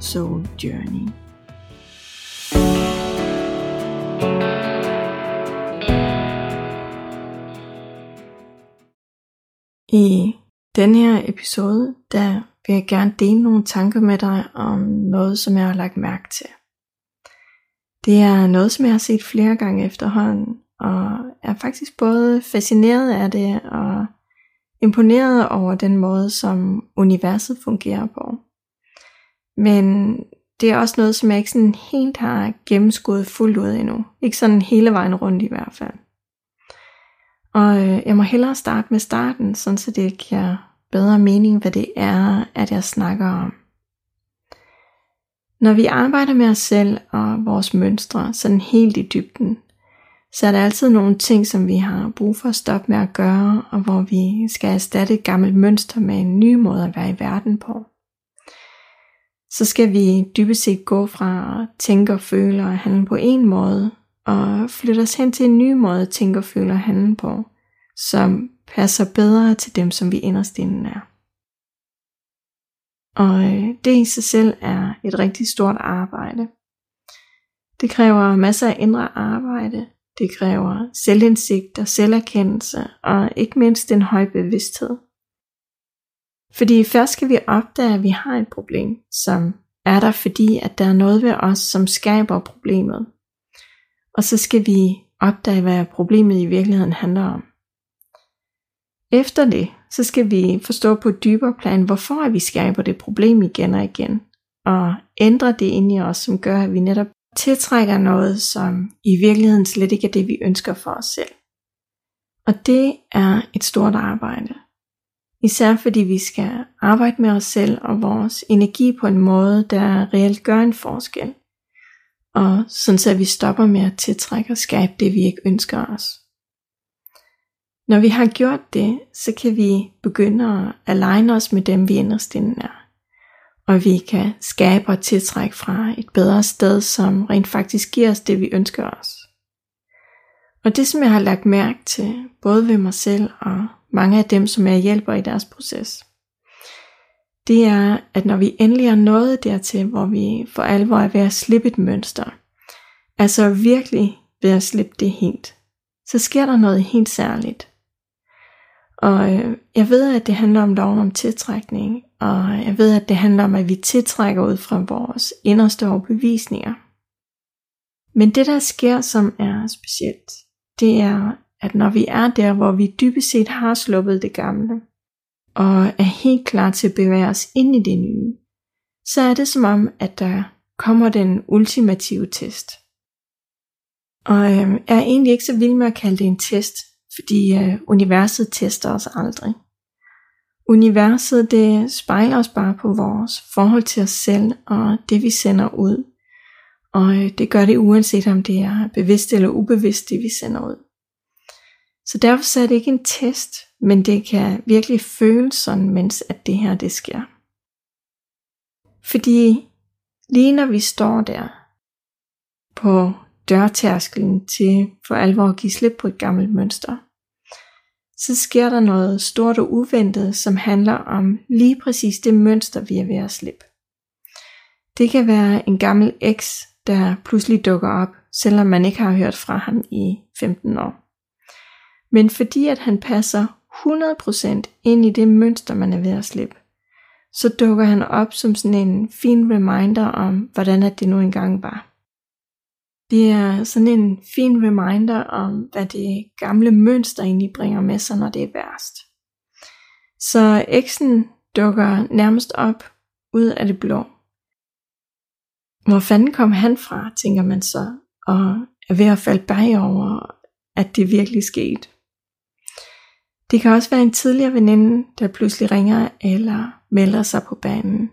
Soul Journey. I denne her episode, der vil jeg gerne dele nogle tanker med dig om noget, som jeg har lagt mærke til. Det er noget, som jeg har set flere gange efterhånden, og er faktisk både fascineret af det og imponeret over den måde, som universet fungerer på. Men det er også noget, som jeg ikke sådan helt har gennemskuet fuldt ud endnu. Ikke sådan hele vejen rundt i hvert fald. Og øh, jeg må hellere starte med starten, sådan så det giver bedre mening, hvad det er, at jeg snakker om. Når vi arbejder med os selv og vores mønstre, sådan helt i dybden, så er der altid nogle ting, som vi har brug for at stoppe med at gøre, og hvor vi skal erstatte et gammelt mønster med en ny måde at være i verden på så skal vi dybest set gå fra at tænke og føle og handle på en måde, og flytte os hen til en ny måde at tænke og føle og handle på, som passer bedre til dem, som vi inderst inden er. Og øh, det i sig selv er et rigtig stort arbejde. Det kræver masser af indre arbejde, det kræver selvindsigt og selverkendelse, og ikke mindst en høj bevidsthed. Fordi først skal vi opdage, at vi har et problem, som er der fordi, at der er noget ved os, som skaber problemet. Og så skal vi opdage, hvad problemet i virkeligheden handler om. Efter det, så skal vi forstå på et dybere plan, hvorfor vi skaber det problem igen og igen, og ændre det ind i os, som gør, at vi netop tiltrækker noget, som i virkeligheden slet ikke er det, vi ønsker for os selv. Og det er et stort arbejde. Især fordi vi skal arbejde med os selv og vores energi på en måde, der reelt gør en forskel. Og sådan så vi stopper med at tiltrække og skabe det, vi ikke ønsker os. Når vi har gjort det, så kan vi begynde at aligne os med dem, vi inderst inden er. Og vi kan skabe og tiltrække fra et bedre sted, som rent faktisk giver os det, vi ønsker os. Og det, som jeg har lagt mærke til, både ved mig selv og mange af dem, som jeg hjælper i deres proces, det er, at når vi endelig er nået dertil, hvor vi for alvor er ved at slippe et mønster, altså virkelig ved at slippe det helt, så sker der noget helt særligt. Og øh, jeg ved, at det handler om loven om tiltrækning, og jeg ved, at det handler om, at vi tiltrækker ud fra vores inderste overbevisninger. Men det, der sker, som er specielt, det er, at når vi er der, hvor vi dybest set har sluppet det gamle, og er helt klar til at bevæge os ind i det nye, så er det som om, at der kommer den ultimative test. Og øh, jeg er egentlig ikke så vild med at kalde det en test, fordi øh, universet tester os aldrig. Universet det spejler os bare på vores forhold til os selv og det vi sender ud. Og øh, det gør det uanset om det er bevidst eller ubevidst det vi sender ud. Så derfor er det ikke en test, men det kan virkelig føles sådan, mens at det her det sker. Fordi lige når vi står der på dørtærskelen til for alvor at give slip på et gammelt mønster, så sker der noget stort og uventet, som handler om lige præcis det mønster, vi er ved at slippe. Det kan være en gammel eks, der pludselig dukker op, selvom man ikke har hørt fra ham i 15 år. Men fordi at han passer 100% ind i det mønster, man er ved at slippe, så dukker han op som sådan en fin reminder om, hvordan at det nu engang var. Det er sådan en fin reminder om, hvad det gamle mønster egentlig bringer med sig, når det er værst. Så eksen dukker nærmest op ud af det blå. Hvor fanden kom han fra, tænker man så, og er ved at falde bagover, at det virkelig skete. Det kan også være en tidligere veninde, der pludselig ringer eller melder sig på banen.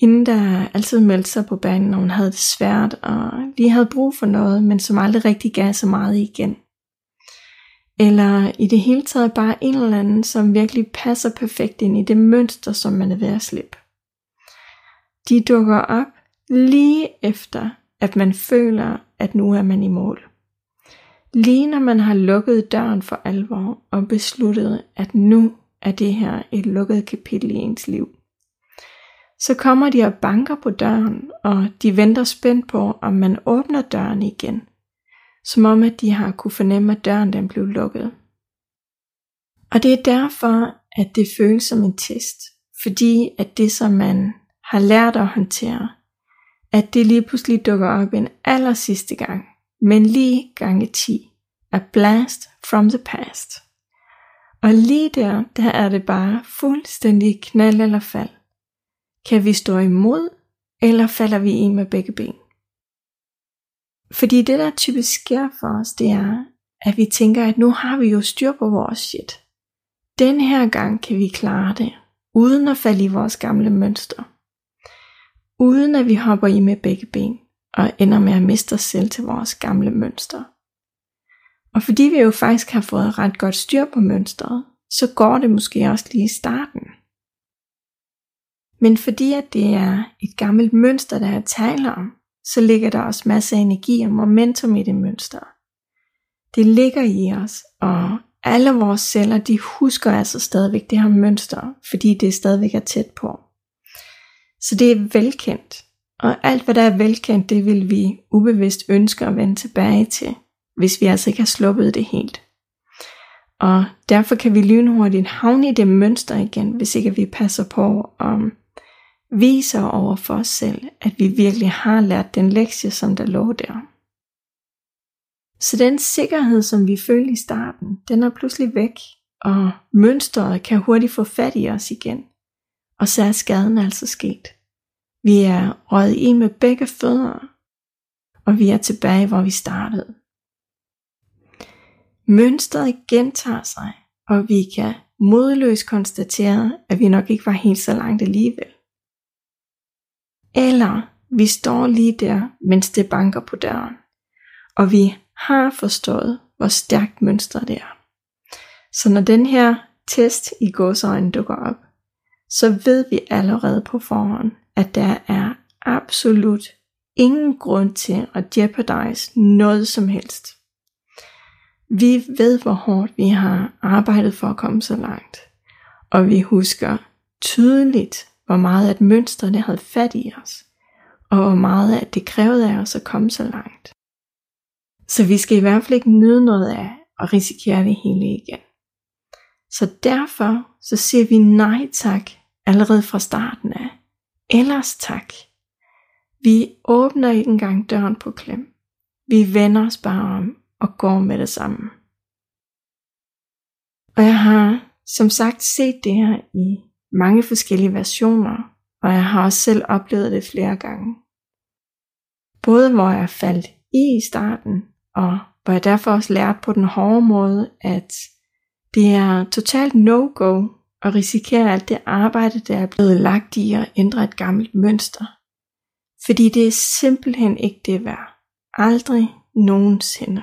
Hende, der altid meldte sig på banen, når hun havde det svært, og lige havde brug for noget, men som aldrig rigtig gav så meget igen. Eller i det hele taget bare en eller anden, som virkelig passer perfekt ind i det mønster, som man er ved at slippe. De dukker op lige efter, at man føler, at nu er man i mål. Lige når man har lukket døren for alvor og besluttet, at nu er det her et lukket kapitel i ens liv. Så kommer de og banker på døren, og de venter spændt på, om man åbner døren igen. Som om, at de har kunne fornemme, at døren den blev lukket. Og det er derfor, at det føles som en test. Fordi at det, som man har lært at håndtere, at det lige pludselig dukker op en aller sidste gang, men lige gange 10, a blast from the past. Og lige der, der er det bare fuldstændig knald eller fald. Kan vi stå imod, eller falder vi i med begge ben? Fordi det der typisk sker for os, det er, at vi tænker, at nu har vi jo styr på vores shit. Den her gang kan vi klare det, uden at falde i vores gamle mønster. Uden at vi hopper i med begge ben, og ender med at miste os selv til vores gamle mønster. Og fordi vi jo faktisk har fået ret godt styr på mønstret, så går det måske også lige i starten. Men fordi at det er et gammelt mønster, der er tale om, så ligger der også masser af energi og momentum i det mønster. Det ligger i os, og alle vores celler, de husker altså stadigvæk det her mønster, fordi det stadigvæk er tæt på. Så det er velkendt, og alt hvad der er velkendt, det vil vi ubevidst ønske at vende tilbage til, hvis vi altså ikke har sluppet det helt. Og derfor kan vi lynhurtigt havne i det mønster igen, hvis ikke vi passer på om viser over for os selv, at vi virkelig har lært den lektie, som der lå der. Så den sikkerhed, som vi følte i starten, den er pludselig væk, og mønstret kan hurtigt få fat i os igen. Og så er skaden altså sket. Vi er røget i med begge fødder, og vi er tilbage, hvor vi startede. Mønstret gentager sig, og vi kan modløst konstatere, at vi nok ikke var helt så langt alligevel. Eller vi står lige der, mens det banker på døren, og vi har forstået, hvor stærkt mønster det er. Så når den her test i gåsøjne dukker op, så ved vi allerede på forhånd, at der er absolut ingen grund til at jeopardize noget som helst. Vi ved, hvor hårdt vi har arbejdet for at komme så langt. Og vi husker tydeligt, hvor meget at mønstrene havde fat i os. Og hvor meget at det krævede af os at komme så langt. Så vi skal i hvert fald ikke nyde noget af at risikere det hele igen. Så derfor så siger vi nej tak allerede fra starten af. Ellers tak. Vi åbner ikke engang døren på klem. Vi vender os bare om og går med det samme. Og jeg har som sagt set det her i mange forskellige versioner, og jeg har også selv oplevet det flere gange. Både hvor jeg faldt i i starten, og hvor jeg derfor også lærte på den hårde måde, at det er totalt no-go og risikere alt det arbejde, der er blevet lagt i at ændre et gammelt mønster. Fordi det er simpelthen ikke det værd. Aldrig nogensinde.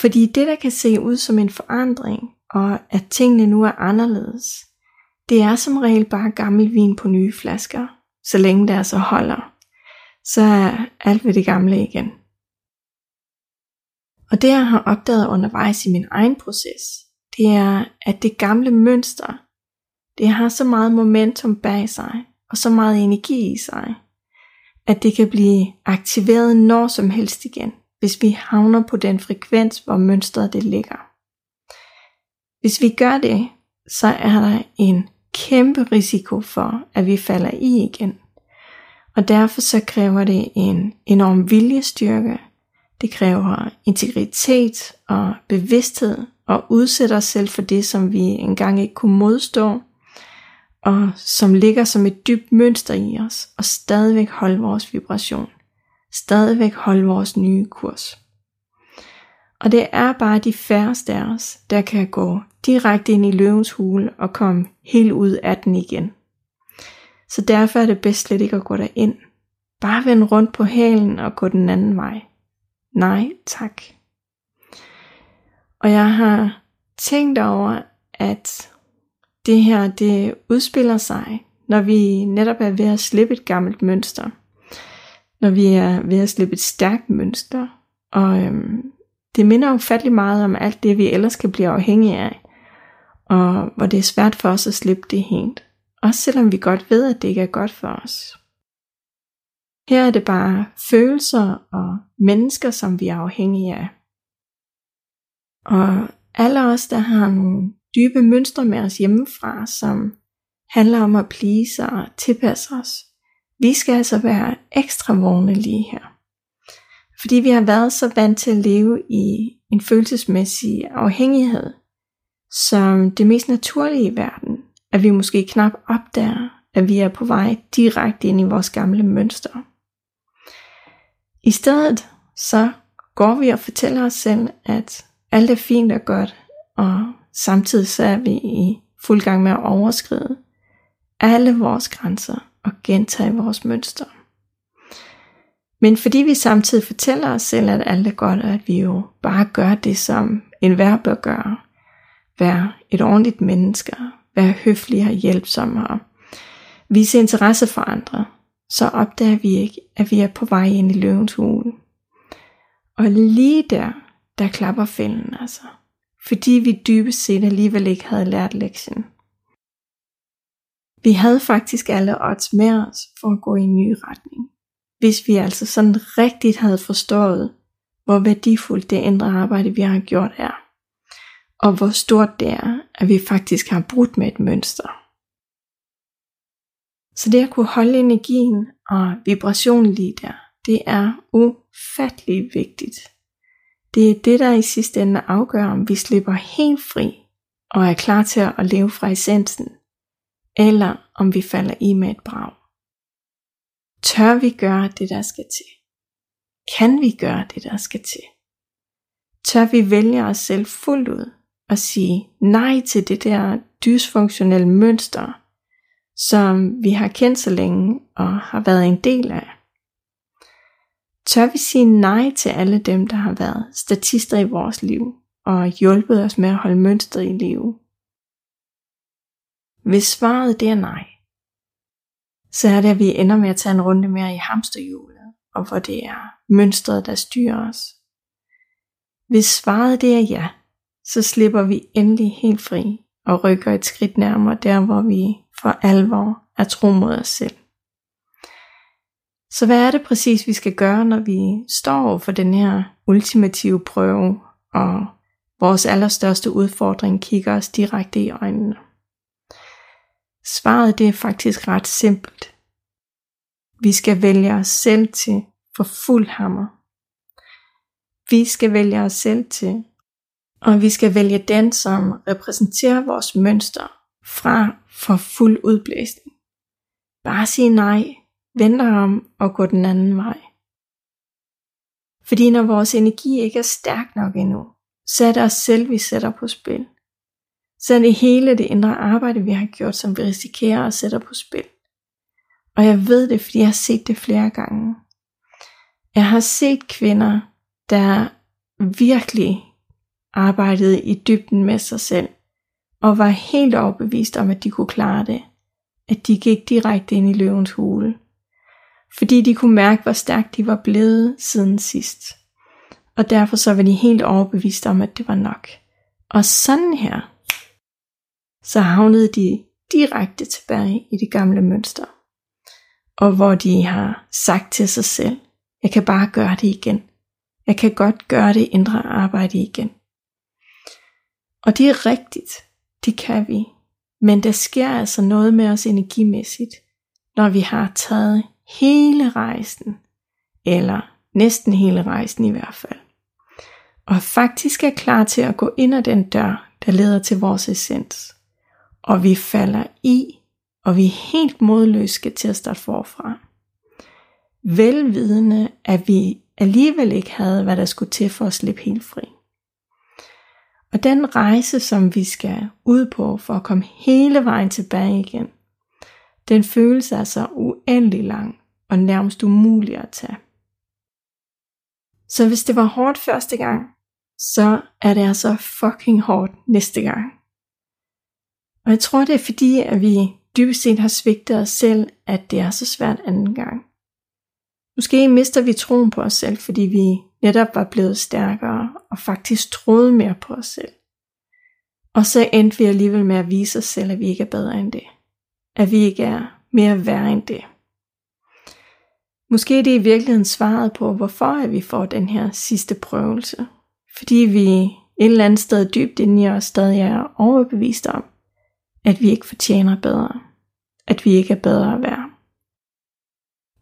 Fordi det, der kan se ud som en forandring, og at tingene nu er anderledes, det er som regel bare gammel vin på nye flasker, så længe der så holder. Så er alt ved det gamle igen. Og det jeg har opdaget undervejs i min egen proces, det er, at det gamle mønster, det har så meget momentum bag sig, og så meget energi i sig, at det kan blive aktiveret når som helst igen, hvis vi havner på den frekvens, hvor mønstret det ligger. Hvis vi gør det, så er der en kæmpe risiko for, at vi falder i igen. Og derfor så kræver det en enorm viljestyrke, det kræver integritet og bevidsthed og udsætte os selv for det, som vi engang ikke kunne modstå, og som ligger som et dybt mønster i os, og stadigvæk holde vores vibration. Stadigvæk holde vores nye kurs. Og det er bare de færreste af os, der kan gå direkte ind i løvens hule og komme helt ud af den igen. Så derfor er det bedst slet ikke at gå derind. Bare vende rundt på hælen og gå den anden vej. Nej, tak. Og jeg har tænkt over, at det her, det udspiller sig, når vi netop er ved at slippe et gammelt mønster. Når vi er ved at slippe et stærkt mønster. Og øhm, det minder ufattelig meget om alt det, vi ellers kan blive afhængige af. Og hvor det er svært for os at slippe det helt. Også selvom vi godt ved, at det ikke er godt for os. Her er det bare følelser og mennesker, som vi er afhængige af. Og alle os, der har nogle dybe mønstre med os hjemmefra, som handler om at please og tilpasse os, vi skal altså være ekstra vågne lige her. Fordi vi har været så vant til at leve i en følelsesmæssig afhængighed, som det mest naturlige i verden, at vi måske knap opdager, at vi er på vej direkte ind i vores gamle mønster. I stedet så går vi og fortæller os selv, at alt er fint og godt, og samtidig så er vi i fuld gang med at overskride alle vores grænser og gentage vores mønster. Men fordi vi samtidig fortæller os selv, at alt er godt, og at vi jo bare gør det, som en bør gøre, være et ordentligt menneske, være høflig og hjælpsom og vise interesse for andre, så opdager vi ikke, at vi er på vej ind i løvens hule. Og lige der, der klapper fælden altså. Fordi vi dybest set alligevel ikke havde lært lektien. Vi havde faktisk alle odds med os for at gå i en ny retning. Hvis vi altså sådan rigtigt havde forstået, hvor værdifuldt det indre arbejde, vi har gjort er. Og hvor stort det er, at vi faktisk har brudt med et mønster. Så det at kunne holde energien og vibrationen lige der, det er ufattelig vigtigt. Det er det, der i sidste ende afgør, om vi slipper helt fri og er klar til at leve fra essensen, eller om vi falder i med et brag. Tør vi gøre det, der skal til? Kan vi gøre det, der skal til? Tør vi vælge os selv fuldt ud og sige nej til det der dysfunktionelle mønster, som vi har kendt så længe og har været en del af? Tør vi sige nej til alle dem, der har været statister i vores liv og hjulpet os med at holde mønstret i live? Hvis svaret det er nej, så er det, at vi ender med at tage en runde mere i hamsterhjulet, og hvor det er mønstret, der styrer os. Hvis svaret det er ja, så slipper vi endelig helt fri og rykker et skridt nærmere der, hvor vi for alvor er tro mod os selv. Så hvad er det præcis, vi skal gøre, når vi står over for den her ultimative prøve, og vores allerstørste udfordring kigger os direkte i øjnene? Svaret det er faktisk ret simpelt. Vi skal vælge os selv til for fuld hammer. Vi skal vælge os selv til, og vi skal vælge den, som repræsenterer vores mønster fra for fuld udblæsning. Bare sige nej, venter om og gå den anden vej. Fordi når vores energi ikke er stærk nok endnu, så er det os selv, vi sætter på spil så er det hele det indre arbejde, vi har gjort, som vi risikerer at sætte på spil. Og jeg ved det, fordi jeg har set det flere gange. Jeg har set kvinder, der virkelig arbejdede i dybden med sig selv, og var helt overbevist om, at de kunne klare det. At de gik direkte ind i løvens hule. Fordi de kunne mærke, hvor stærkt de var blevet siden sidst. Og derfor så var de helt overbevist om, at det var nok. Og sådan her, så havnede de direkte tilbage i det gamle mønster. Og hvor de har sagt til sig selv, jeg kan bare gøre det igen. Jeg kan godt gøre det indre arbejde igen. Og det er rigtigt, det kan vi. Men der sker altså noget med os energimæssigt, når vi har taget hele rejsen, eller næsten hele rejsen i hvert fald, og faktisk er klar til at gå ind ad den dør, der leder til vores essens og vi falder i, og vi helt modløst skal til at starte forfra. Velvidende, at vi alligevel ikke havde, hvad der skulle til for at slippe helt fri. Og den rejse, som vi skal ud på for at komme hele vejen tilbage igen, Den føles altså så uendelig lang og nærmest umulige at tage. Så hvis det var hårdt første gang, så er det altså fucking hårdt næste gang. Og jeg tror, det er fordi, at vi dybest set har svigtet os selv, at det er så svært anden gang. Måske mister vi troen på os selv, fordi vi netop var blevet stærkere og faktisk troede mere på os selv. Og så endte vi alligevel med at vise os selv, at vi ikke er bedre end det. At vi ikke er mere værd end det. Måske er det i virkeligheden svaret på, hvorfor at vi får den her sidste prøvelse. Fordi vi et eller andet sted dybt inde i os stadig er overbevist om, at vi ikke fortjener bedre. At vi ikke er bedre at være.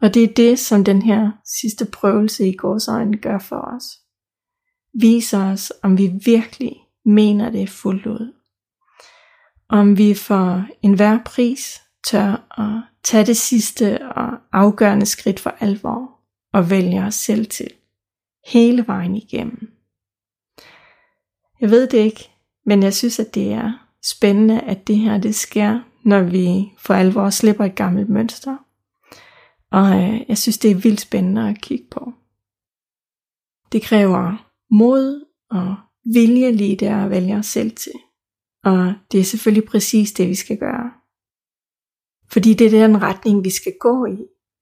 Og det er det, som den her sidste prøvelse i gårsøjne gør for os. Viser os, om vi virkelig mener det fuldt ud. Om vi for enhver pris tør at tage det sidste og afgørende skridt for alvor og vælge os selv til. Hele vejen igennem. Jeg ved det ikke, men jeg synes, at det er spændende, at det her det sker, når vi for alvor slipper et gammelt mønster. Og øh, jeg synes, det er vildt spændende at kigge på. Det kræver mod og vilje lige der at vælge os selv til. Og det er selvfølgelig præcis det, vi skal gøre. Fordi det er den retning, vi skal gå i,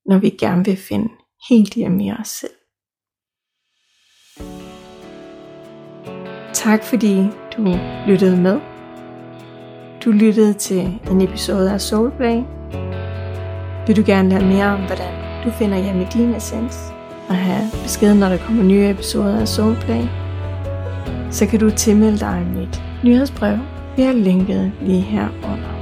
når vi gerne vil finde helt hjemme i os selv. Tak fordi du lyttede med. Du lyttede til en episode af Soulplay. Vil du gerne lære mere om, hvordan du finder hjem i din essens, og have besked, når der kommer nye episoder af Soulplay, så kan du tilmelde dig mit nyhedsbrev Vi har linket lige her under.